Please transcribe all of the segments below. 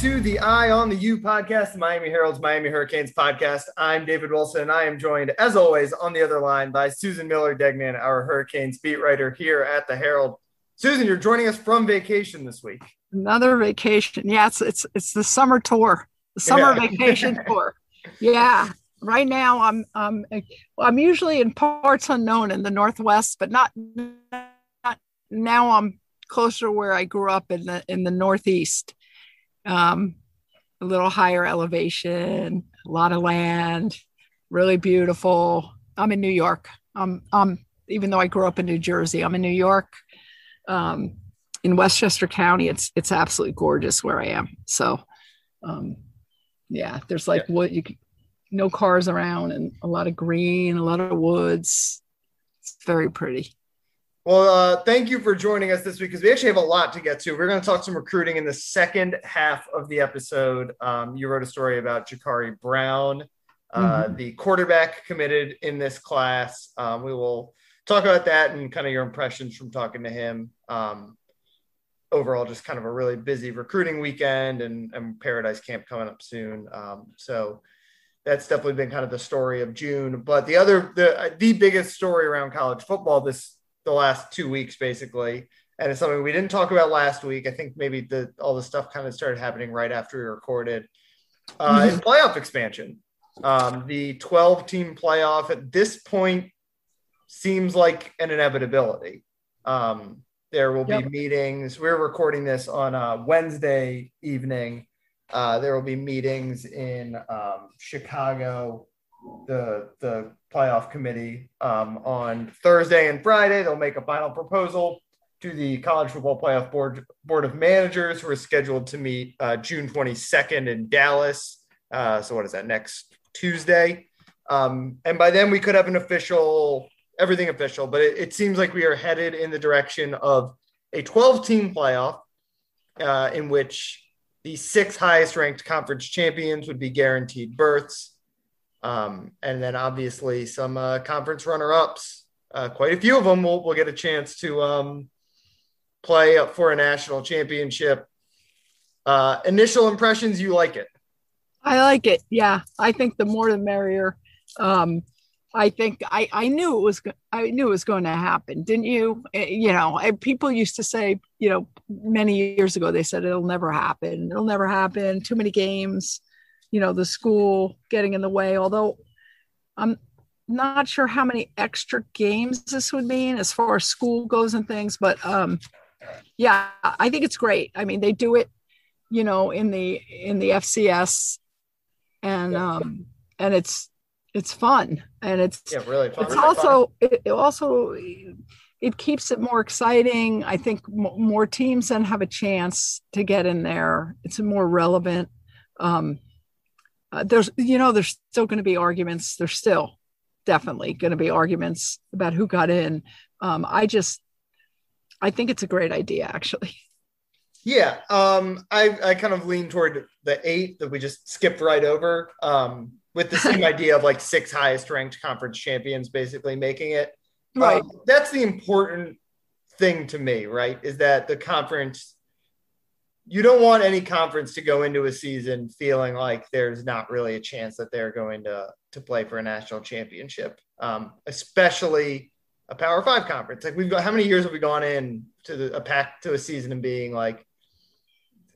to the Eye on the U podcast, the Miami Herald's Miami Hurricanes podcast. I'm David Wilson, and I am joined, as always, on the other line by Susan Miller Degnan, our Hurricanes beat writer here at the Herald. Susan, you're joining us from vacation this week. Another vacation. Yeah, it's it's, it's the summer tour, the summer yeah. vacation tour. Yeah. Right now, I'm I'm I'm usually in parts unknown in the Northwest, but not, not now. I'm closer where I grew up in the in the Northeast um, a little higher elevation, a lot of land, really beautiful. I'm in New York. I'm, I'm even though I grew up in New Jersey, I'm in New York. Um, in Westchester County, it's it's absolutely gorgeous where I am. So, um, yeah, there's like yeah. what you can, no cars around and a lot of green, a lot of woods. It's very pretty. Well, uh, thank you for joining us this week because we actually have a lot to get to. We're going to talk some recruiting in the second half of the episode. Um, you wrote a story about Jacurri Brown, uh, mm-hmm. the quarterback committed in this class. Um, we will talk about that and kind of your impressions from talking to him. Um, overall, just kind of a really busy recruiting weekend and, and Paradise Camp coming up soon. Um, so that's definitely been kind of the story of June. But the other, the the biggest story around college football this the last two weeks, basically. And it's something we didn't talk about last week. I think maybe the all the stuff kind of started happening right after we recorded. Uh, mm-hmm. playoff expansion. Um, the 12 team playoff at this point seems like an inevitability. Um, there will yep. be meetings. We're recording this on a Wednesday evening. Uh, there will be meetings in um, Chicago, the the playoff committee um, on Thursday and Friday. They'll make a final proposal to the College Football Playoff Board Board of Managers, who are scheduled to meet uh, June 22nd in Dallas. Uh, so what is that next Tuesday? Um, and by then we could have an official, everything official. But it, it seems like we are headed in the direction of a 12 team playoff uh, in which the six highest ranked conference champions would be guaranteed berths. Um, and then obviously some uh, conference runner ups. Uh, quite a few of them will, will get a chance to um, play up for a national championship. Uh, initial impressions, you like it? I like it. Yeah, I think the more the merrier. Um, I think I, I knew it was I knew it was going to happen, didn't you? Eh, you know, people used to say, you know, many years ago they said it'll never happen. It'll never happen. Too many games you know, the school getting in the way, although I'm not sure how many extra games this would mean as far as school goes and things, but um, yeah, I think it's great. I mean, they do it, you know, in the in the FCS, and um, and it's it's fun and it's yeah, really fun. It's really also fun. It, it, also it keeps it more exciting. I think m- more teams then have a chance to get in there. It's more relevant. Um, uh, there's you know there's still going to be arguments. There's still definitely going to be arguments about who got in. Um, i just i think it's a great idea actually. Yeah um, I, I kind of lean toward the eight that we just skipped right over um, with the same idea of like six highest ranked conference champions basically making it. Right. Um, that's the important thing to me right is that the conference you don't want any conference to go into a season feeling like there's not really a chance that they're going to to play for a national championship, um, especially a Power Five conference. Like we've got how many years have we gone in to the, a pack to a season and being like,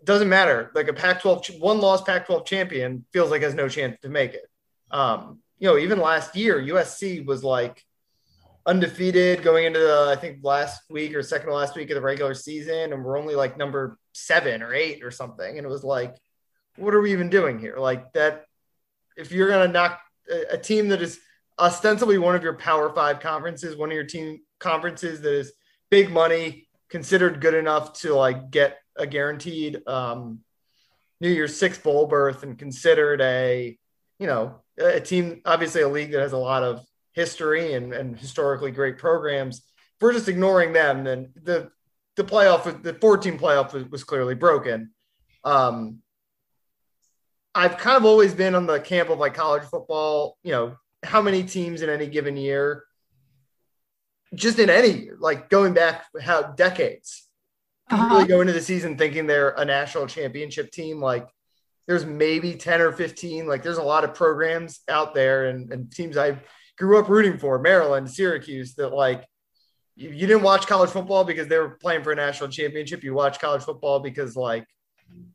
doesn't matter. Like a Pac-12 one loss Pac-12 champion feels like has no chance to make it. Um, you know, even last year USC was like undefeated going into the I think last week or second to last week of the regular season, and we're only like number seven or eight or something. And it was like, what are we even doing here? Like that, if you're gonna knock a, a team that is ostensibly one of your Power Five conferences, one of your team conferences that is big money, considered good enough to like get a guaranteed um, New Year's Six bowl berth, and considered a you know a team, obviously a league that has a lot of history and, and historically great programs. If we're just ignoring them, then the the playoff, the 14 playoff was, clearly broken. Um, I've kind of always been on the camp of like college football, you know, how many teams in any given year, just in any like going back how decades. uh-huh. really go into the season thinking they're a national championship team. Like there's maybe 10 or 15. Like there's a lot of programs out there and, and teams I grew up rooting for, Maryland, Syracuse, that like you, you didn't watch college football because they were playing for a national championship. You watch college football because like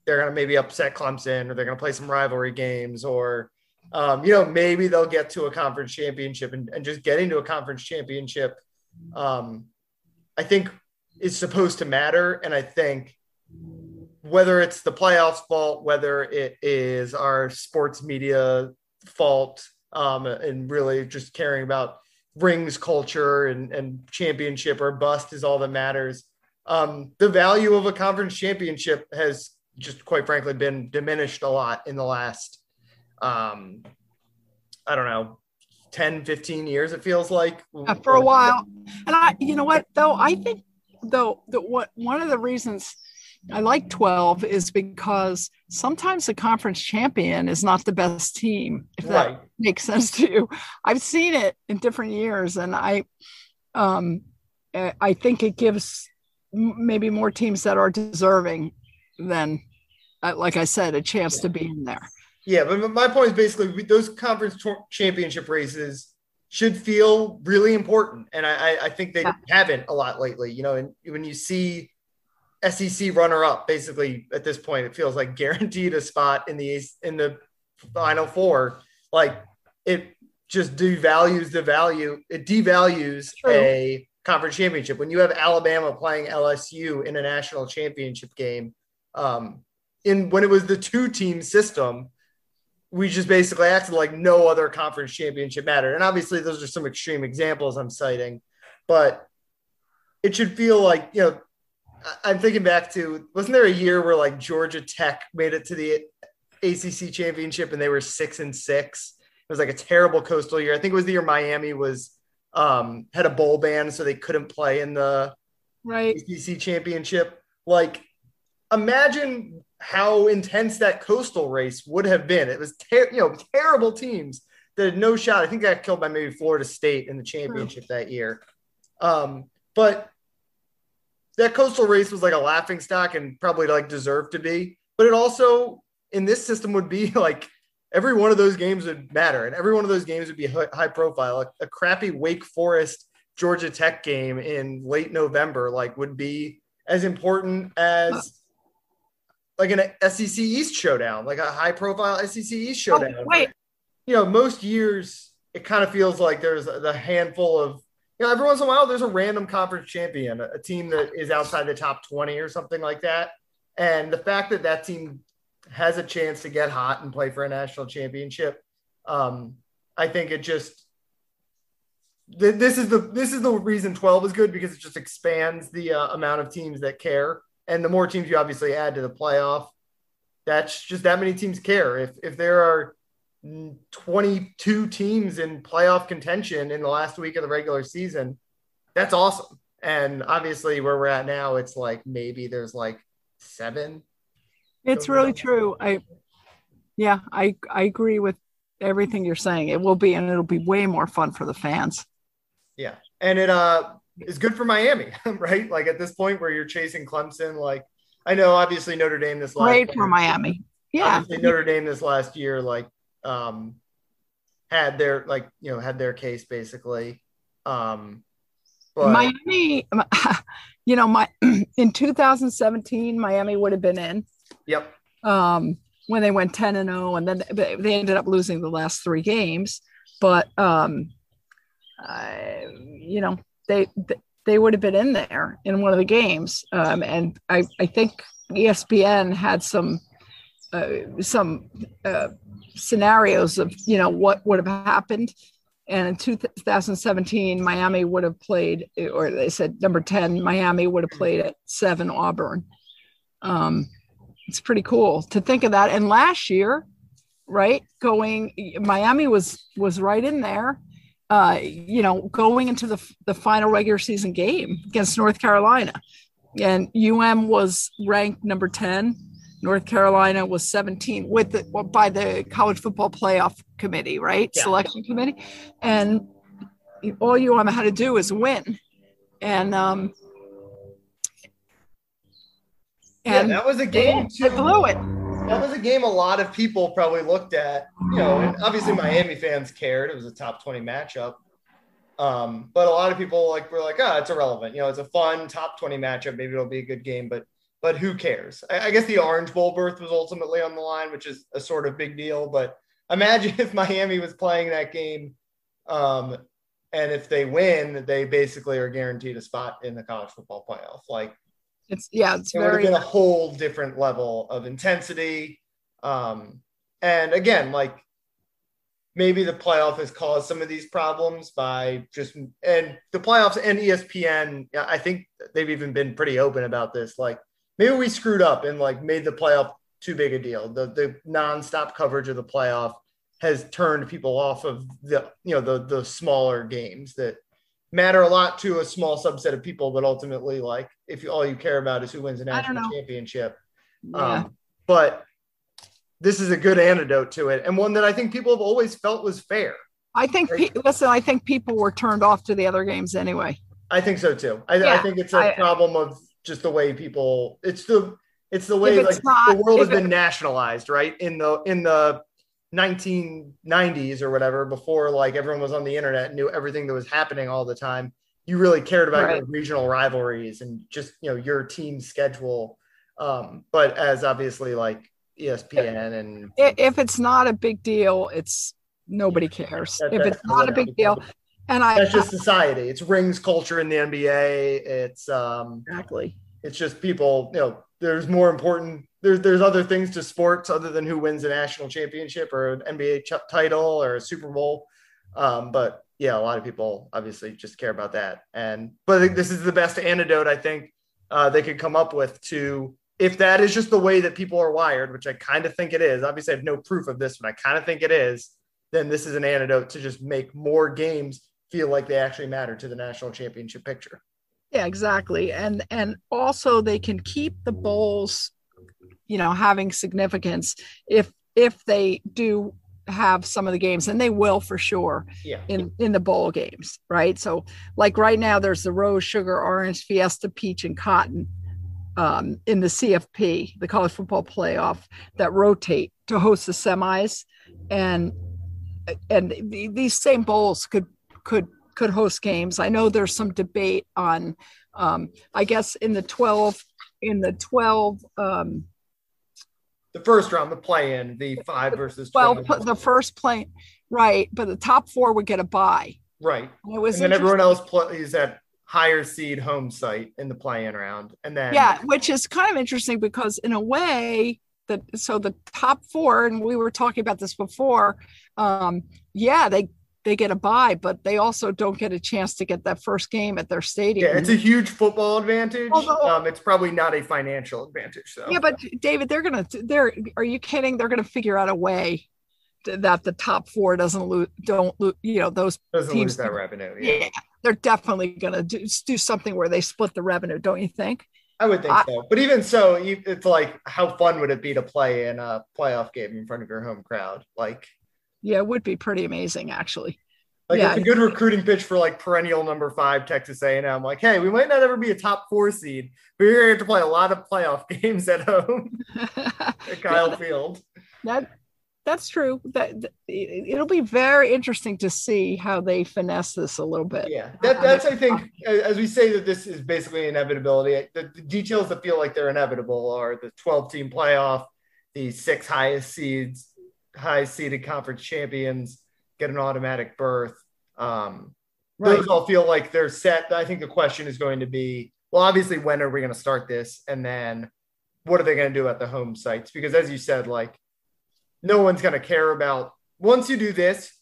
they're gonna maybe upset Clemson or they're gonna play some rivalry games or um, you know, maybe they'll get to a conference championship and, and just getting to a conference championship, um, I think is supposed to matter. And I think whether it's the playoffs fault, whether it is our sports media fault, um, and really just caring about rings culture and, and championship or bust is all that matters. Um, the value of a conference championship has just quite frankly been diminished a lot in the last um, I don't know, 10, 15 years, it feels like. Yeah, for a while. And I, you know what, though, I think, though, that what one of the reasons I like 12 is because sometimes the conference champion is not the best team, if that right. makes sense to you. I've seen it in different years, and I, um, I think it gives maybe more teams that are deserving than, uh, like I said, a chance to be in there. Yeah, but my point is basically those conference championship races should feel really important, and I, I think they yeah. haven't a lot lately. You know, and when you see SEC runner up, basically at this point, it feels like guaranteed a spot in the in the final four. Like it just devalues the value. It devalues True. a conference championship when you have Alabama playing LSU in a national championship game. Um, in when it was the two team system we just basically acted like no other conference championship mattered. And obviously, those are some extreme examples I'm citing, but it should feel like, you know, I'm thinking back to wasn't there a year where like Georgia Tech made it to the ACC championship and they were six and six? It was like a terrible coastal year. I think it was the year Miami was um, had a bowl ban, so they couldn't play in the right ACC championship. Like, imagine how intense that coastal race would have been. It was ter- you know terrible teams that had no shot. I think I got killed by maybe Florida State in the championship that year. Um, but that coastal race was like a laughing stock and probably like deserved to be. But it also in this system would be like every one of those games would matter, and every one of those games would be high profile. Like a crappy Wake Forest Georgia Tech game in late November, like would be as important as like an SEC East showdown, like a high profile SEC East oh, showdown. Oh, wait, you know, most years it kind of feels like there's the handful of you know every once in a while there's a random conference champion, a, team that is outside the top twenty or something like that, and the fact that that team has a chance to get hot and play for a national championship, um, I think it just this is the this is the reason 12 is good because it just expands the uh, amount of teams that care and the more teams you obviously add to the playoff, that's just that many teams care. If if there are 22 teams in playoff contention in the last week of the regular season, that's awesome. And obviously, where we're at now, it's like maybe there's like seven. It's really true. I, yeah, I I agree with everything you're saying. It will be, and it'll be way more fun for the fans. Yeah, and it uh is good for Miami, right? Like at this point where you're chasing Clemson, like I know obviously Notre Dame this last great for Miami. Yeah. Obviously Notre Dame this last year, like um had their like you know had their case basically. Um but Miami you know my in 2017 Miami would have been in. Yep. Um when they went 10 and 0 and then they ended up losing the last three games but um uh, you know they they would have been in there in one of the games. Um, and I, I think ESPN had some uh, some uh, scenarios of you know what would have happened. And in 2017, Miami would have played, or they said number 10, Miami would have played at seven Auburn. Um, it's pretty cool to think of that. And last year, right, going Miami was was right in there uh, you know, going into the, the final regular season game against North Carolina. And UM was ranked number 10. North Carolina was 17 with the, well, by the college football playoff committee, right? Yeah. Selection committee. And all you UM had to do is win. And um, And yeah, that was a game too. blew it. That was a game a lot of people probably looked at, you know, and obviously Miami fans cared. It was a top 20 matchup. Um, but a lot of people like were like, oh, it's irrelevant. You know, it's a fun top 20 matchup. Maybe it'll be a good game, but but who cares? I, I guess the Orange Bowl berth was ultimately on the line, which is a sort of big deal. But imagine if Miami was playing that game, um, and if they win, they basically are guaranteed a spot in the college football playoff. Like it's yeah, it's it very would have been a whole different level of intensity. Um, and again, like maybe the playoff has caused some of these problems by just and the playoffs and ESPN. I think they've even been pretty open about this. Like maybe we screwed up and like made the playoff too big a deal. The the nonstop coverage of the playoff has turned people off of the you know the the smaller games that matter a lot to a small subset of people, but ultimately, like if you, all you care about is who wins the national championship. Yeah. Um, but this is a good antidote to it, and one that I think people have always felt was fair. I think. Right? Pe- listen, I think people were turned off to the other games anyway. I think so too. I, yeah, I think it's a I, problem of just the way people. It's the it's the way like not, the world has been nationalized, right? In the in the 1990s or whatever, before like everyone was on the internet and knew everything that was happening all the time, you really cared about right. your regional rivalries and just you know your team schedule. Um, but as obviously like ESPN and if it's not a big deal, it's nobody cares. That, if it's not a big deal, and I that's just society. It's rings culture in the NBA. It's um exactly. It's just people. You know, there's more important there's there's other things to sports other than who wins a national championship or an NBA ch- title or a Super Bowl. Um, but yeah, a lot of people obviously just care about that. And but this is the best antidote I think uh, they could come up with to if that is just the way that people are wired, which I kind of think it is. Obviously, I have no proof of this, but I kind of think it is. Then this is an antidote to just make more games feel like they actually matter to the national championship picture. Yeah, exactly. And and also they can keep the bowls you know having significance if if they do have some of the games and they will for sure yeah. in in the bowl games right so like right now there's the rose sugar orange fiesta peach and cotton um, in the cfp the college football playoff that rotate to host the semis and and these same bowls could could could host games i know there's some debate on um, i guess in the 12 in the 12 um, the first round, the play in, the five versus 12. Well, the first play, right. But the top four would get a bye. Right. And, it was and then everyone else plays at higher seed home site in the play in round. And then, yeah, which is kind of interesting because, in a way, that so the top four, and we were talking about this before, um, yeah, they they get a bye, but they also don't get a chance to get that first game at their stadium. Yeah, it's a huge football advantage. Although, um, it's probably not a financial advantage, though. Yeah, but David, they're gonna. They're. Are you kidding? They're gonna figure out a way that the top four doesn't lose. Don't lose. You know those doesn't teams lose that revenue. Yeah. yeah, they're definitely gonna do, do something where they split the revenue. Don't you think? I would think I, so. But even so, it's like how fun would it be to play in a playoff game in front of your home crowd? Like yeah, it would be pretty amazing, actually. Like yeah. it's a good recruiting pitch for like perennial number five Texas A&M. Like, hey, we might not ever be a top four seed, but you're gonna have to play a lot of playoff games at home at Kyle yeah, Field. That that's true. That it'll be very interesting to see how they finesse this a little bit. Yeah, that, that's I think uh, as we say that this is basically inevitability. The, the details that feel like they're inevitable are the 12 team playoff, the six highest seeds high seeded conference champions get an automatic berth. Um, right. Those all feel like they're set. I think the question is going to be well, obviously, when are we going to start this? And then what are they going to do at the home sites? Because as you said, like no one's going to care about once you do this.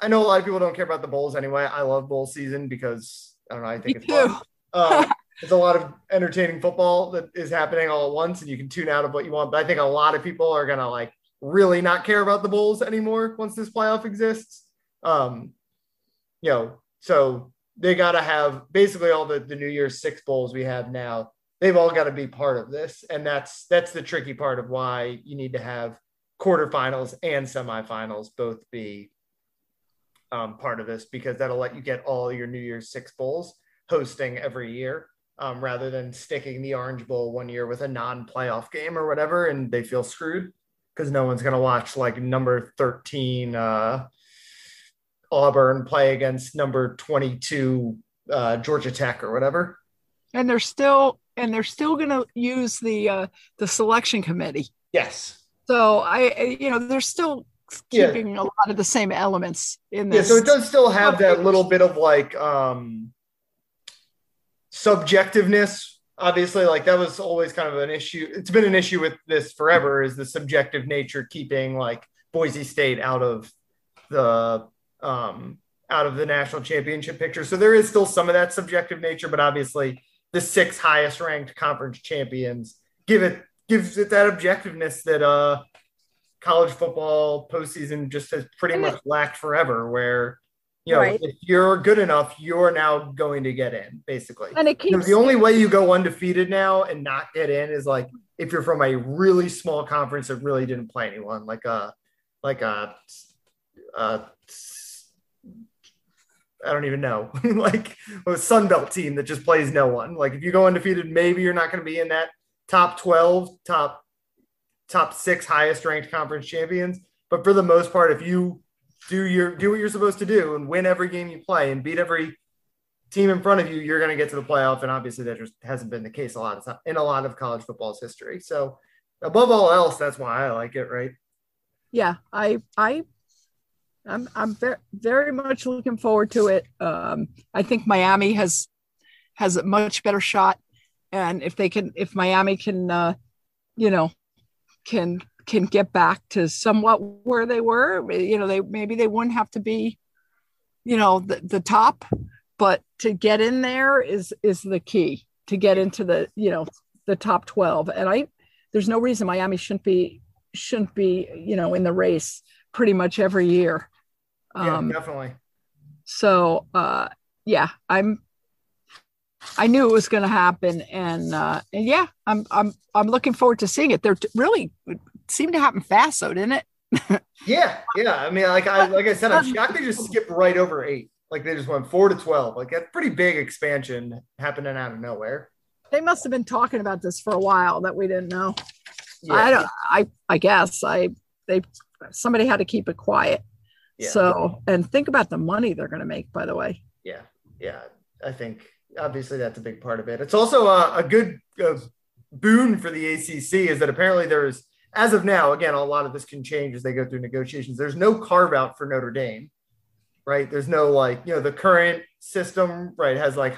I know a lot of people don't care about the bowls anyway. I love bowl season because I don't know. I think Me it's. Uh, there's a lot of entertaining football that is happening all at once, and you can tune out of what you want. But I think a lot of people are gonna like really not care about the Bulls anymore once this playoff exists. Um, you know, so they got to have basically all the, the New Year's six bowls we have now. They've all got to be part of this, and that's that's the tricky part of why you need to have quarterfinals and semifinals both be um, part of this because that'll let you get all your New Year's six bowls hosting every year. um, rather than sticking the Orange Bowl one year with a non-playoff game or whatever, and they feel screwed because no one's gonna watch like number thirteen uh, Auburn play against number twenty-two uh, Georgia Tech or whatever. And they're still and they're still gonna use the uh, the selection committee. Yes. So I, you know, they're still keeping yeah. a lot of the same elements in this. Yeah, so it does still have that little bit of like um subjectiveness obviously like that was always kind of an issue. It's been an issue with this forever is the subjective nature keeping like boise state out of the um out of the national championship picture. So there is still some of that subjective nature but obviously the six highest ranked conference champions give it gives it that objectiveness that uh college football postseason just has pretty much lacked forever where you know, right. if you're good enough, you're now going to get in, basically. And it keeps you know, the only way you go undefeated now and not get in is like if you're from a really small conference that really didn't play anyone, like a like a, a I don't even know, like a Sun Belt team that just plays no one. Like if you go undefeated, maybe you're not going to be in that top 12, top top six highest ranked conference champions. But for the most part, if you do your do what you're supposed to do and win every game you play and beat every team in front of you, you're going to get to the playoff. And obviously, that just hasn't been the case a lot in a lot of college football's history. So, above all else, that's why I like it, right? Yeah, I I I'm I'm very very much looking forward to it. Um, I think Miami has has a much better shot, and if they can, if Miami can, uh, you know, can can get back to somewhat where they were you know they maybe they wouldn't have to be you know the, the top but to get in there is is the key to get into the you know the top 12 and i there's no reason miami shouldn't be shouldn't be you know in the race pretty much every year. Yeah, um, definitely. so uh yeah i'm I knew it was going to happen, and uh, and yeah, I'm I'm I'm looking forward to seeing it. They're really seemed to happen fast, though, didn't it? yeah, yeah. I mean, like I like I said, I'm shocked they just skipped right over eight. Like they just went four to twelve. Like that's pretty big expansion happening out of nowhere. They must have been talking about this for a while that we didn't know. Yeah. I don't. I I guess I they somebody had to keep it quiet. Yeah. So and think about the money they're going to make. By the way. Yeah, yeah. I think obviously that's a big part of it. It's also a, a good uh, boon for the ACC is that apparently there's as of now, again, a lot of this can change as they go through negotiations. There's no carve out for Notre Dame, right? There's no like, you know, the current system, right, has like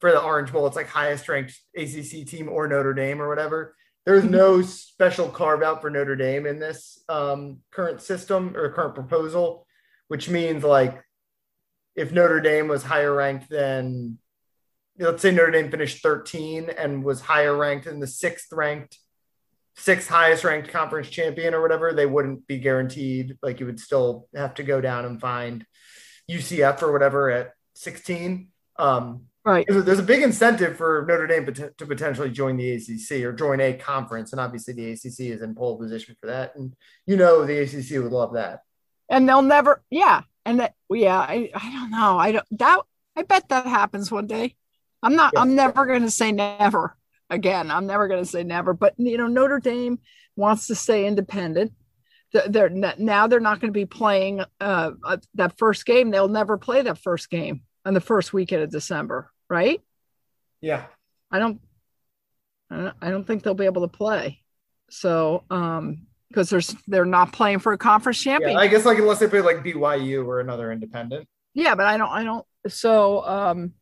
for the Orange Bowl, it's like highest ranked ACC team or Notre Dame or whatever. There's no special carve out for Notre Dame in this um, current system or current proposal, which means like if Notre Dame was higher ranked than, let's say Notre Dame finished 13 and was higher ranked than the sixth ranked sixth highest ranked conference champion or whatever, they wouldn't be guaranteed. Like you would still have to go down and find UCF or whatever at 16. Um, right. There's a, there's a big incentive for Notre Dame to potentially join the ACC or join a conference. And obviously the ACC is in pole position for that. And you know, the ACC would love that. And they'll never, yeah. And that, yeah, I, I don't know. I don't, that, I bet that happens one day. I'm not, yeah. I'm never going to say never again, I'm never going to say never, but you know, Notre Dame wants to stay independent. They're now they're not going to be playing uh, uh, that first game. They'll never play that first game on the first weekend of December, right? Yeah, I don't, I don't, I don't think they'll be able to play. So, um, because there's they're not playing for a conference champion. Yeah, I guess like unless they play like BYU or another independent. Yeah, but I don't, I don't. So, um,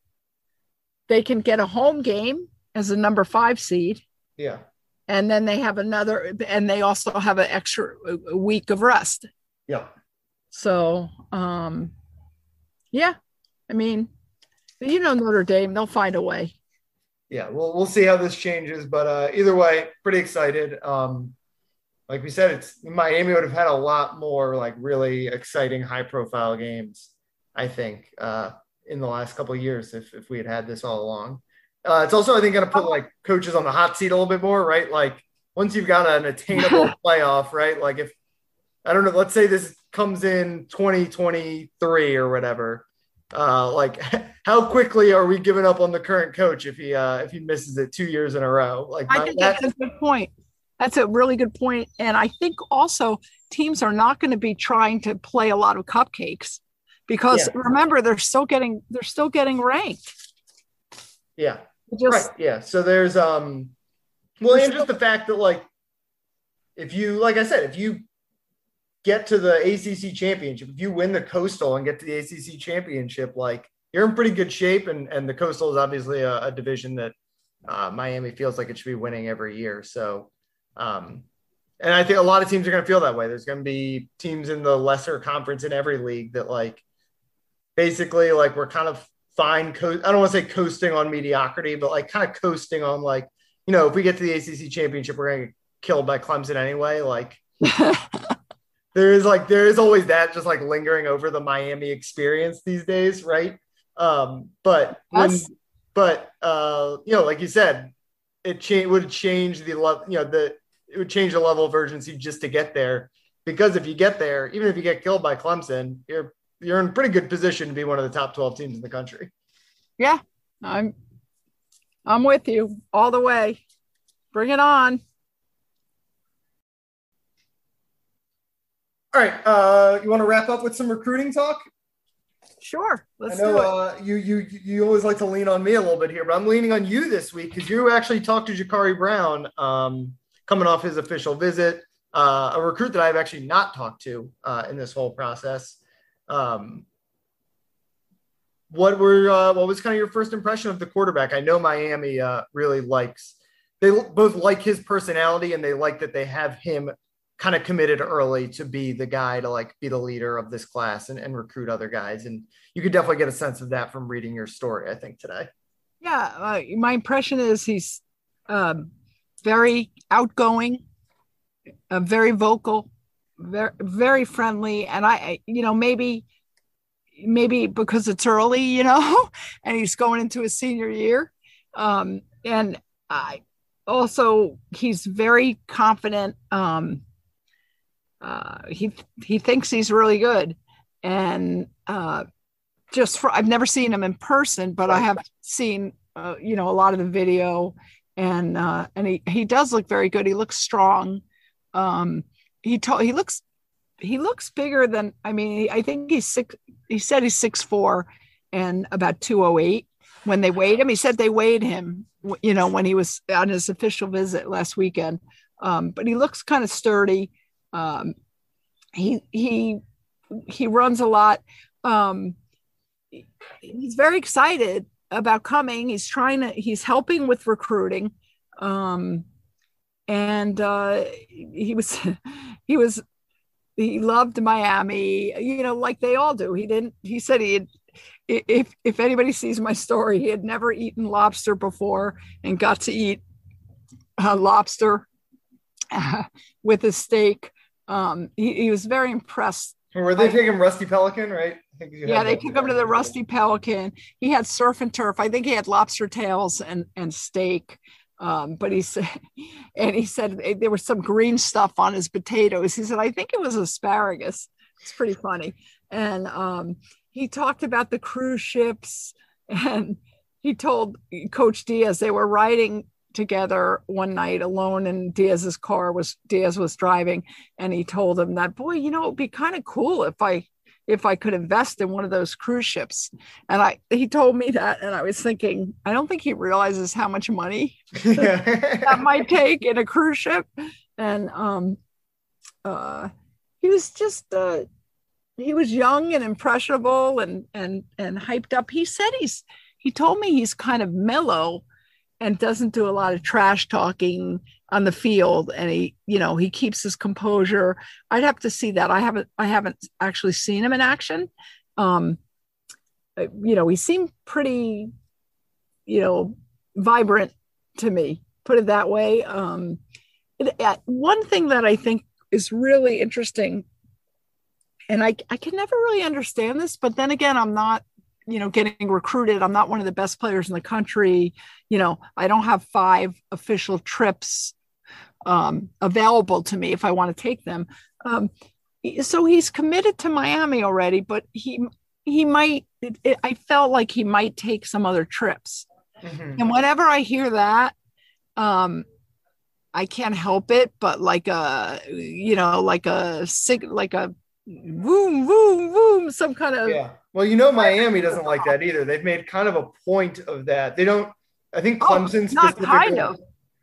they can get a home game as a number five seed. Yeah. And then they have another, and they also have an extra week of rest. Yeah. So, um, yeah, I mean, you know, Notre Dame, they'll find a way. Yeah, well, we'll see how this changes, but uh, either way, pretty excited. Um, like we said, it's Miami would have had a lot more like really exciting, high profile games. I think uh, in the last couple years, if if we had had this all along. Uh, it's also, I think, going to put like coaches on the hot seat a little bit more, right? Like once you've got an attainable playoff, right? Like if I don't know, let's say this comes in 2023 or whatever, Uh, like, how quickly are we giving up on the current coach if he uh, if he misses it two years in a row? Like, I think that's a good point. That's a really good point, and I think also teams are not going to be trying to play a lot of cupcakes because yeah. remember they're still getting they're still getting ranked. Yeah. Just, right. Yeah. So there's um well and just the fact that like if you like I said, if you get to the ACC championship, if you win the coastal and get to the ACC championship, like you're in pretty good shape. And and the coastal is obviously a, a division that uh, Miami feels like it should be winning every year. So um and I think a lot of teams are going to feel that way. There's going to be teams in the lesser conference in every league that like basically like we're kind of fine. Co- I don't want to say coasting on mediocrity, but like kind of coasting on like you know if we get to the ACC championship, we're going to get killed by Clemson anyway. Like there is like there is always that just like lingering over the Miami experience these days, right? Um, but when, but uh, you know, like you said, it cha- would change the level. You know, the it would change the level of urgency just to get there. Because if you get there, even if you get killed by Clemson, you're you're in pretty good position to be one of the top 12 teams in the country. Yeah, I'm I'm with you all the way. Bring it on. All right, uh, you want to wrap up with some recruiting talk? Sure. Let's I know uh, you you you always like to lean on me a little bit here, but I'm leaning on you this week because you actually talked to Jacurri Brown um, coming off his official visit, uh, a recruit that I've actually not talked to uh, in this whole process. Um, what were uh, what was kind of your first impression of the quarterback? I know Miami uh, really likes they both like his personality and they like that they have him kind of committed early to be the guy to like be the leader of this class and, and recruit other guys. And you could definitely get a sense of that from reading your story, I think, today. Yeah. Uh, my impression is he's um, very outgoing, uh, very vocal, very very friendly and i you know maybe maybe because it's early you know and he's going into his senior year um and i also he's very confident um uh he he thinks he's really good and uh just for i've never seen him in person but i have seen uh, you know a lot of the video and uh and he he does look very good. He looks strong um he told he looks he looks bigger than I mean I think he's six he said he's six four and about 208 when they weighed him he said they weighed him you know when he was on his official visit last weekend. Um, but he looks kind of sturdy. Um, he he he runs a lot. Um, he's very excited about coming. He's trying to he's helping with recruiting. Um, and uh, he was he was he loved Miami, you know, like they all do. He didn't, he said he had, if, if anybody sees my story, he had never eaten lobster before and got to eat uh, lobster uh, with a steak. Um, he, he was very impressed. Were they taking Rusty Pelican, right? yeah, they took him to the Rusty Pelican. He had surf and turf. I think he had lobster tails and and steak. Um, but he said, and he said there was some green stuff on his potatoes. He said, I think it was asparagus. It's pretty funny. And um, he talked about the cruise ships and he told Coach Diaz they were riding together one night alone in Diaz's car was Diaz was driving and he told him that boy you know it'd be kind of cool if I if I could invest in one of those cruise ships. And I he told me that and I was thinking, I don't think he realizes how much money that might take in a cruise ship. And um uh he was just uh he was young and impressionable and and and hyped up. He said he's he told me he's kind of mellow and doesn't do a lot of trash talking on the field and he you know he keeps his composure. I'd have to see that. I haven't i haven't actually seen him in action. Um uh, you know he seemed pretty you know vibrant to me put it that way. Um it, uh, one thing that i think is really interesting and I, I can never really understand this but then again i'm not you know getting recruited i'm not one of the best players in the country you know i don't have five official trips um, available to me if i want to take them um, so he's committed to miami already but he he might. It, it, I felt like he might take some other trips, Mhm. and whenever I hear that, um, I can't help it, but like a you know, like a sig, like a boom, boom, boom, some kind of Yeah. Well, you know, Miami doesn't like that either. They've made kind of a point of that. They don't. I think Oh, Clemson not specifically. kind of.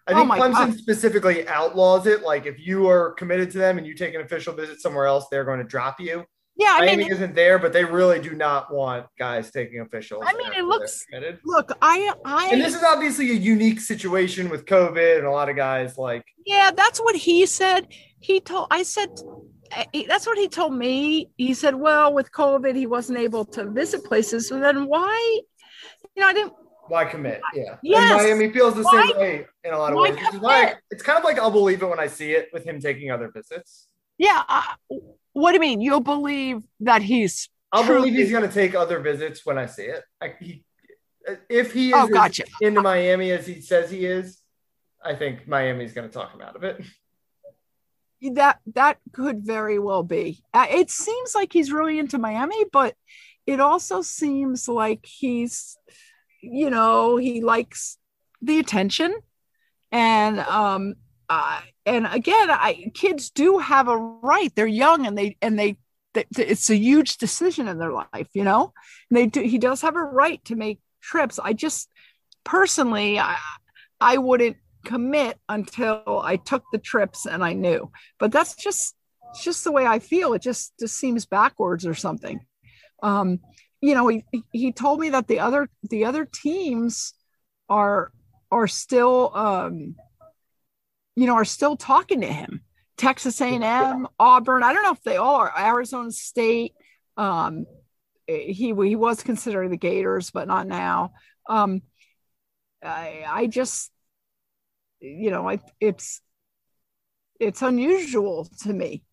I Oh think my Clemson God. specifically outlaws it. Like if you are committed to them and you take an official visit somewhere else, they're going to drop you. Yeah, I Miami mean, isn't there, but they really do not want guys taking officials. I mean, it looks- look, I, I, And this is obviously a unique situation with COVID and a lot of guys like Yeah, that's what he said. He told I said that's what he told me. He said, "Well, with COVID, he wasn't able to visit places. So then why? You know, I didn't. why commit? Yeah. Yes. And Miami feels the Why- same way in a lot of ways. Which is why it's kind of like I'll believe it when I see it with him taking other visits. Yeah. I, what do you mean? You'll believe that he's I'll truly- believe he's going to take other visits when I see it. I, he, if he oh, is Oh, gotcha. into Miami as he says he is, I think Miami's going to talk him out of it. That that could very well be. Uh, It seems like he's really into Miami, but it also seems like he's, you know, he likes the attention, and um, uh, and again, I kids do have a right. They're young, and they and they. It's a huge decision in their life, you know. And they do. He does have a right to make trips. I just personally, I, I wouldn't commit until I took the trips and I knew. But that's just it's just the way I feel. It just just seems backwards or something. Um, you know, he he told me that the other the other teams are are still um, you know are still talking to him. Texas A&M, Auburn. I don't know if they all are. Arizona State. Um, he he was considering the Gators, but not now. Um, I I just you know I, it's it's unusual to me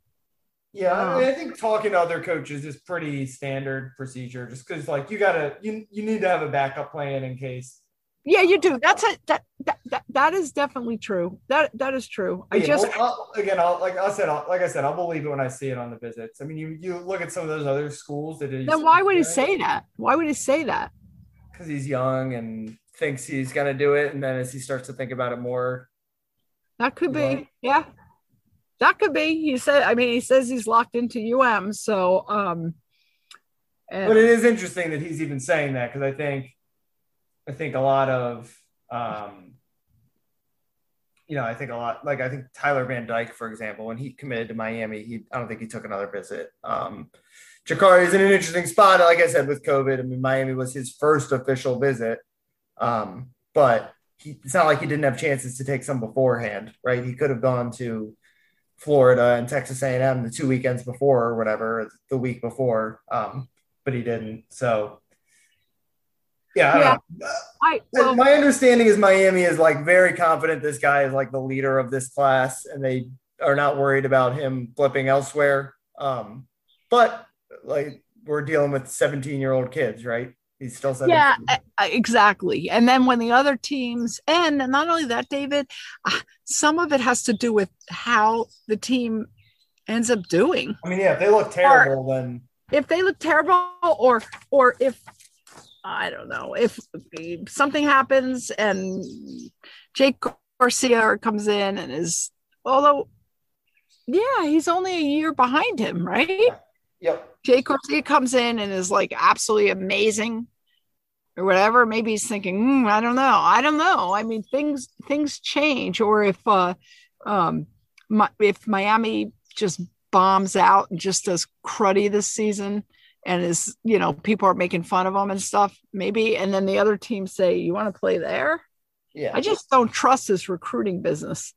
Yeah, I, mean, um, I think talking to other coaches is pretty standard procedure. Just because, like, you gotta you you need to have a backup plan in case. yeah you do that's a that that, that, that is definitely true that that is true i Yeah, just I'll- I'll- again, I'll, like I said, I'll, like I said, I'll believe it when I see it on the visits. I mean, you you look at some of those other schools that he's then why would he say that why would he say that Because he's young and thinks he's gonna do it, and then as he starts to think about it more, that could be Right. yeah that could be he said i mean he says he's locked into um so um and- but it is interesting that he's even saying that because I think, I think a lot of, um, you know, I think a lot like I think Tyler Van Dyke, for example, when he committed to Miami, he I don't think he took another visit. Um, Jacurri is in an interesting spot, like I said with COVID. I mean, Miami was his first official visit, um, but he, it's not like he didn't have chances to take some beforehand, right? He could have gone to Florida and Texas A&M the two weekends before or whatever, the week before, um, but he didn't. So, yeah, Yeah. know. i well my understanding is Miami is like very confident this guy is like the leader of this class, and they are not worried about him flipping elsewhere. Um, but like we're dealing with 17 year old kids, right? He's still 17. yeah exactly and then when the other teams and not only that david uh, some of it has to do with how the team ends up doing I mean, yeah, if they look terrible, then if they look terrible or or if i don't know if something happens and jake garcia comes in and is although yeah he's only a year behind him right yep. jake garcia comes in and is like absolutely amazing or whatever maybe he's thinking "Hmm, i don't know i don't know. I mean things things change or if uh um my, if miami just bombs out and just does cruddy this season and is you know people are making fun of them and stuff maybe and then the other teams say you want to play there? Yeah. i just don't trust this recruiting business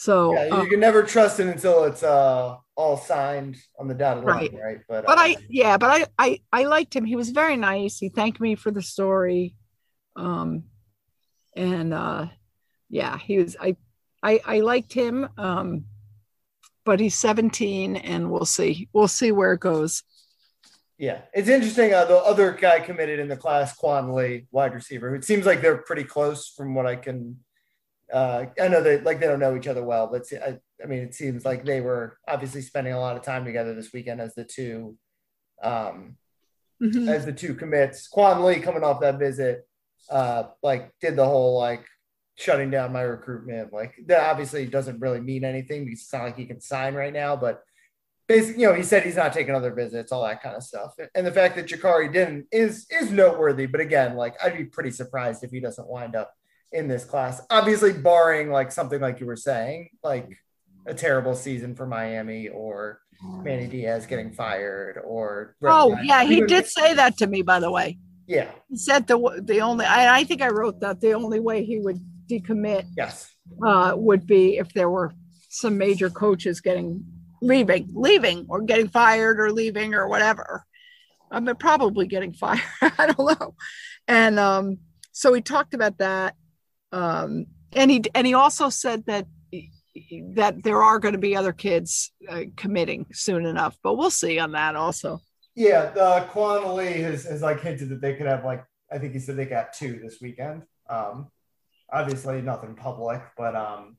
so yeah, you um, can never trust it until it's uh all signed on the dotted Right. line, right? But but uh, I yeah, but I I I liked him. He was very nice. He thanked me for the story. Um and uh yeah, he was I I I liked him. Um but he's 17 and we'll see. We'll see where it goes. Yeah, it's interesting. Uh, the other guy committed in the class, Quan Lee, wide receiver. It seems like they're pretty close from what I can. Uh, I know they like they don't know each other well, but I, I mean, it seems like they were obviously spending a lot of time together this weekend as the two, um, mm-hmm. as the two commits. Quan Lee coming off that visit, uh, like did the whole like shutting down my recruitment. Like that obviously doesn't really mean anything because it's not like he can sign right now, but basically, you know, he said he's not taking other visits, all that kind of stuff. And the fact that Jacurri didn't is is noteworthy. But again, like I'd be pretty surprised if he doesn't wind up in this class. Obviously, barring like something like you were saying, like a terrible season for Miami or Manny Diaz getting fired or oh yeah, he did say that to me by the way. Yeah, he said the the only I, I think I wrote that the only way he would decommit yes uh, would be if there were some major coaches getting leaving, leaving, or getting fired, or leaving, or whatever. I mean, probably getting fired. I don't know. And um, so we talked about that, um, and he and he also said that that there are going to be other kids uh, committing soon enough, but we'll see on that also. Yeah, uh, Quan Lee has, has like hinted that they could have like I think he said they got two this weekend. Um, obviously nothing public, but um,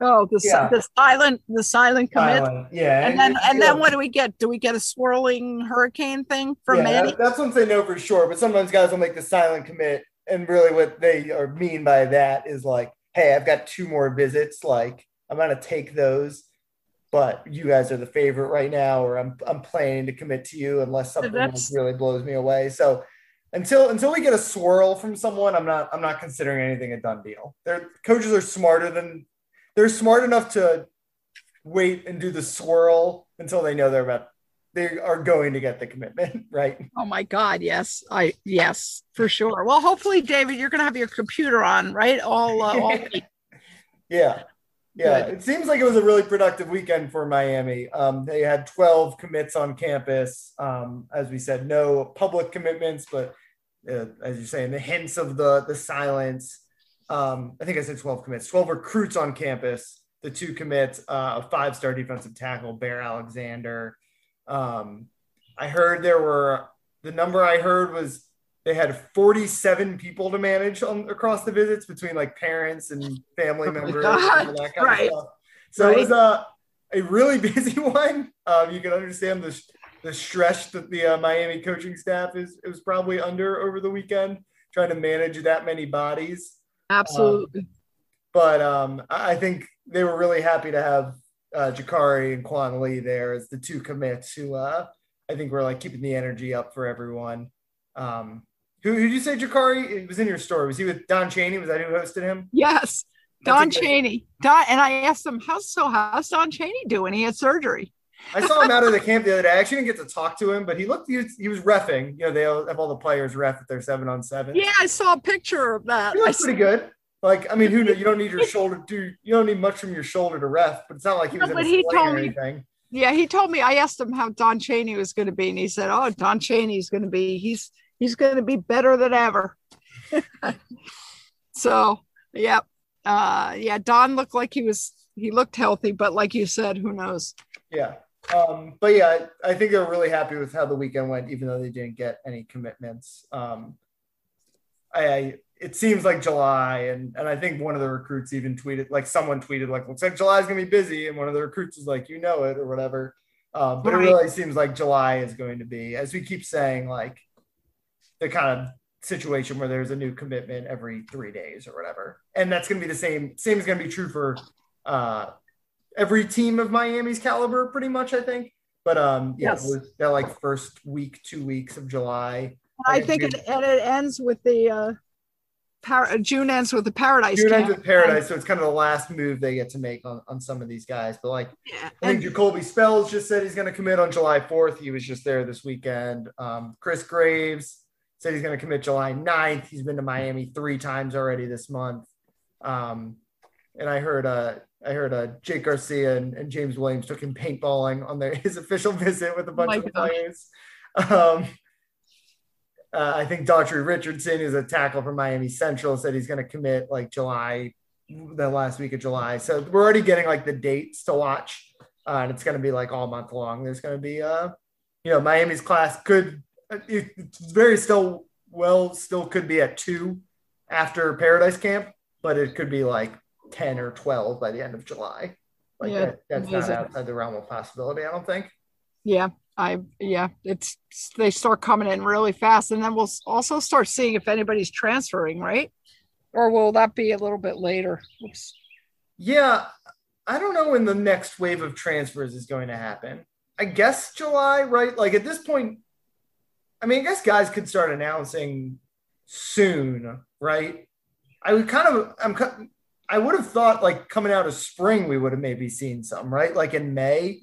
Oh, the, yeah. the silent, the silent commit. Silent. Yeah, and, and then and then what do we get? Do we get a swirling hurricane thing from yeah, Manny? That, that's once they know for sure. But sometimes guys will make the silent commit, and really what they are mean by that is like, hey, I've got two more visits. Like I'm gonna take those, but you guys are the favorite right now, or I'm I'm planning to commit to you unless something really blows me away. So until until we get a swirl from someone, I'm not I'm not considering anything a done deal. Their coaches are smarter than they're smart enough to wait and do the swirl until they know they're about they are going to get the commitment, right? Oh my God, yes, I yes for sure. Well, hopefully, David, you're going to have your computer on, right? All, uh, all yeah, yeah. Good. It seems like it was a really productive weekend for Miami. Um, they had 12 commits on campus. Um, as we said, no public commitments, but uh, as you're saying, the hints of the the silence um, I think I said 12 commits, 12 recruits on campus, the two commits, uh, a five star defensive tackle, Bear Alexander. Um, I heard there were, the number I heard was they had 47 people to manage on, across the visits between like parents and family oh members and that kind right. of stuff. So right. it was a, a really busy one. Um, you can understand the, the stress that the uh, Miami coaching staff is, is probably under over the weekend, trying to manage that many bodies. Absolutely. Um, but um, I think they were really happy to have uh, Jacurri and Quan Lee there as the two commits who uh, I think were like keeping the energy up for everyone. Um, who, who did you say Jacurri? It was in your story. Was he with Don Chaney? Was that who hosted him? Yes, Don Chaney. Don, and I asked him, "How's so? How's Don Chaney doing? He had surgery." I saw him out of the camp the other day. I actually didn't get to talk to him, but he looked, he was, he was refing. You know, they have all the players ref if they're seven on seven. Yeah, I saw a picture of that. He looks pretty good. Like, I mean, who you don't need your shoulder to, you don't need much from your shoulder to ref, but it's not like he was no, in a he told me, anything. Yeah, he told me. I asked him how Don Chaney was going to be, and he said, "Oh, Don Chaney's going to be. He's he's going to be better than ever." so, yeah, uh, yeah. Don looked like he was. He looked healthy, but like you said, who knows? Yeah. Um, but yeah, I, I, think they're really happy with how the weekend went, even though they didn't get any commitments. Um, I, I, it seems like July, and and I think one of the recruits even tweeted, like someone tweeted, like looks like July's gonna be busy, and one of the recruits was like, you know it or whatever. Um, but right. it really seems like July is going to be, as we keep saying, like the kind of situation where there's a new commitment every three days or whatever, and that's gonna be the same. Same is gonna be true for uh, every team of Miami's caliber, pretty much, I think. But um, yeah, yes. that like first week, two weeks of July. I, think it, and it ends with the uh, par- June ends with the Paradise. June camp. ends with Paradise, so it's kind of the last move they get to make on, on some of these guys. But like, yeah. I think Jacoby Spells just said he's going to commit on July 4th. He was just there this weekend. Um, Chris Graves said he's going to commit July 9th. He's been to Miami three times already this month. Um, and I heard uh, I heard uh, Jake Garcia and, and, James Williams took him paintballing on their his official visit with a bunch oh of gosh. players. Um, uh, I think Daughtry Richardson, who's a tackle from Miami Central, said he's going to commit like July, the last week of July. So we're already getting like the dates to watch, uh, and it's going to be like all month long. There's going to be, uh, you know, Miami's class could it's very still well still could be at two after Paradise Camp, but it could be like 10 or 12 by the end of July. Like yeah, that, that's not outside the realm of possibility, I don't think. Yeah, I yeah, it's they start coming in really fast, and then we'll also start seeing if anybody's transferring, right? Or will that be a little bit later? Oops. Yeah, I don't know when the next wave of transfers is going to happen. I guess July, right? Like at this point, I mean, I guess guys could start announcing soon, right? I would kind of, I'm, I would have thought like coming out of spring, we would have maybe seen some, right? Like in May.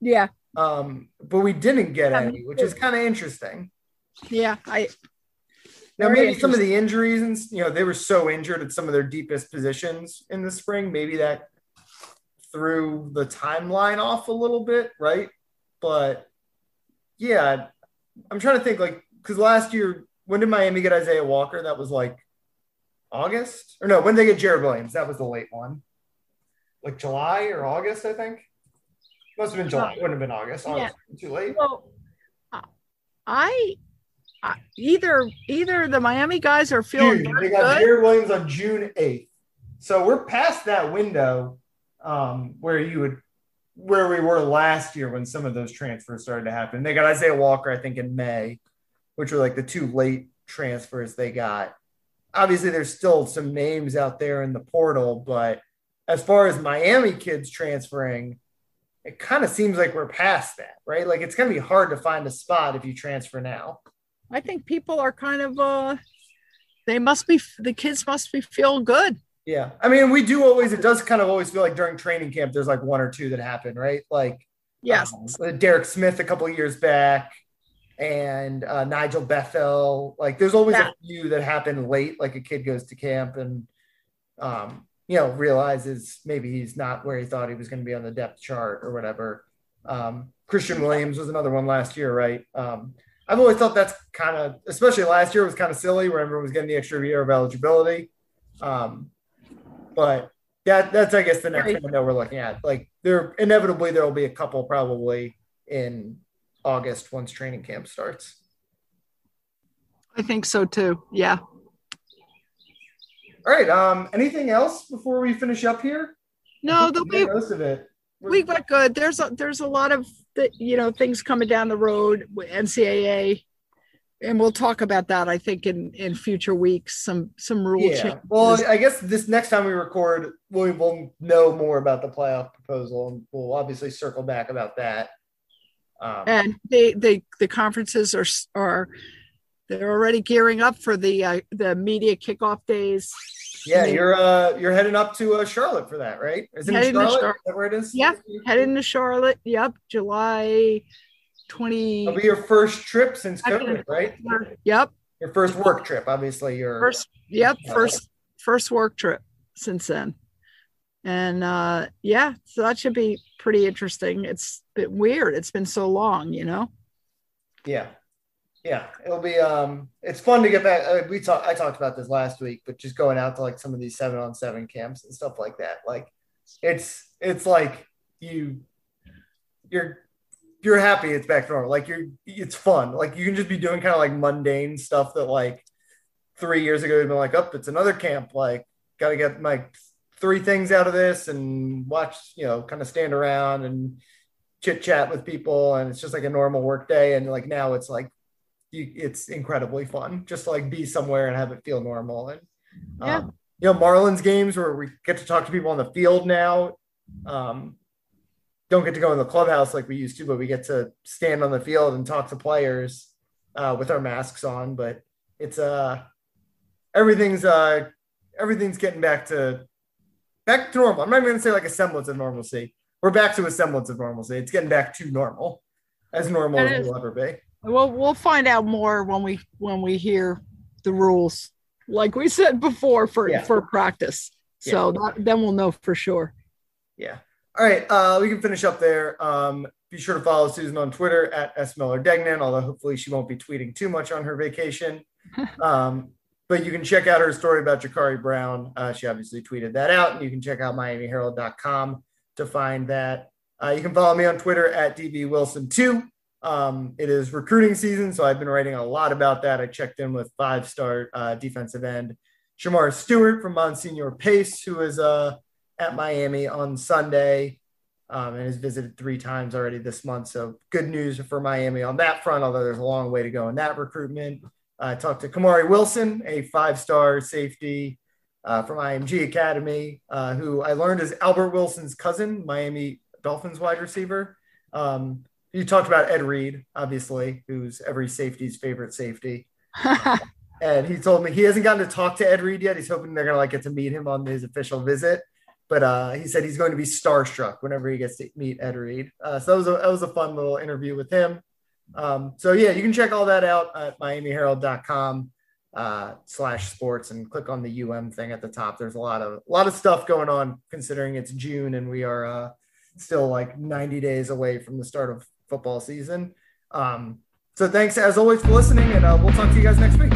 Yeah. Um, but we didn't get any, which is kind of interesting. Yeah, I. Now maybe some of the injuries and you know they were so injured at some of their deepest positions in the spring. Maybe that threw the timeline off a little bit, right? But yeah, I'm trying to think like because last year when did Miami get Isaiah Walker? That was like August or no? When did they get Jarrid Williams? That was the late one, like July or August, I think. Must have been July. Wouldn't have been August. August yeah. Too late. Well, I, I, either either the Miami guys are feeling. June. They got good. Jarrid Williams on June eighth, so we're past that window um, where you would where we were last year when some of those transfers started to happen. They got Isaiah Walker, I think, in May, which were like the two late transfers they got. Obviously, there's still some names out there in the portal, but as far as Miami kids transferring, it kind of seems like we're past that, right? Like it's going to be hard to find a spot if you transfer now. I think people are kind of uh they must be the kids must be feel good. Yeah. I mean, we do always it does kind of always feel like during training camp there's like one or two that happen, right? Like yes. Um, Derek Smith a couple years back and uh, Nigel Bethel. Like there's always yeah. a few that happen late like a kid goes to camp and um you know, realizes maybe he's not where he thought he was going to be on the depth chart or whatever. Um, Christian Williams was another one last year, right? Um, I've always thought that's kind of, especially last year, was kind of silly where everyone was getting the extra year of eligibility. Um, but that that's I guess the next right. window we're looking at. Like there, inevitably there will be a couple probably in August once training camp starts. I think so too. Yeah. All right. Um, anything else before we finish up here? No, the we most of it. We got good. There's a there's a lot of the, you know things coming down the road with NCAA, and we'll talk about that. I think in in future weeks, some some rule yeah. changes. Well, I guess this next time we record, we will know more about the playoff proposal, and we'll obviously circle back about that. Um, and they they the conferences are are they're already gearing up for the uh, the media kickoff days. Yeah, you're uh you're heading up to uh, Charlotte for that, right? Is it Charlotte? Charlotte? Is where it is? Yep, heading to Charlotte. Yep, July twenty. It'll be your first trip since COVID, right? Yep. Your first work trip, obviously. Your first. Yep, first first work trip since then. And uh yeah, so that should be pretty interesting. It's been weird. It's been so long, you know. Yeah, yeah, it'll be um it's fun to get back. Uh, we talked I talked about this last week, but just going out to like some of these seven on seven camps and stuff like that. Like it's it's like you you're you're happy it's back to normal. Like you're it's fun. Like you can just be doing kind of like mundane stuff that like three years ago you'd been like, oh, it's another camp. Like gotta get my three things out of this and watch, you know, kind of stand around and chit chat with people and it's just like a normal work day. And like now it's like you, it's incredibly fun just to like be somewhere and have it feel normal. And yeah. um, you know, Marlins games where we get to talk to people on the field now. Um, don't get to go in the clubhouse like we used to, but we get to stand on the field and talk to players uh, with our masks on. But it's uh everything's uh everything's getting back to back to normal. I'm not even gonna say like a semblance of normalcy. We're back to a semblance of normalcy. It's getting back to normal, as normal as it will ever be. Well, we'll find out more when we when we hear the rules, like we said before for yeah. for practice. So yeah. that, then we'll know for sure. Yeah. All right. Uh, we can finish up there. Um, be sure to follow Susan on Twitter at S Miller Degnan, although hopefully she won't be tweeting too much on her vacation. um, but you can check out her story about Jacurri Brown. Uh, she obviously tweeted that out, and you can check out MiamiHerald.com to find that. Uh, you can follow me on Twitter at DB Wilson2. Um, it is recruiting season, so I've been writing a lot about that. I checked in with five star uh, defensive end Shemar Stewart from Monsignor Pace, who is uh, at Miami on Sunday. um, and has visited three times already this month. So good news for Miami on that front, although there's a long way to go in that recruitment. I talked to Kamari Wilson, a five star safety uh, from IMG Academy, uh, who I learned is Albert Wilson's cousin, Miami Dolphins wide receiver. Um, you talked about Ed Reed, obviously, who's every safety's favorite safety. and he told me he hasn't gotten to talk to Ed Reed yet. He's hoping they're gonna like get to meet him on his official visit. But uh, he said he's going to be starstruck whenever he gets to meet Ed Reed. Uh, so that was a that was a fun little interview with him. Um, so yeah, you can check all that out at MiamiHerald.com uh, slash sports and click on the UM thing at the top. There's a lot of a lot of stuff going on considering it's June and we are uh, still like 90 days away from the start of football season. Um, so thanks as always for listening, and uh, we'll talk to you guys next week.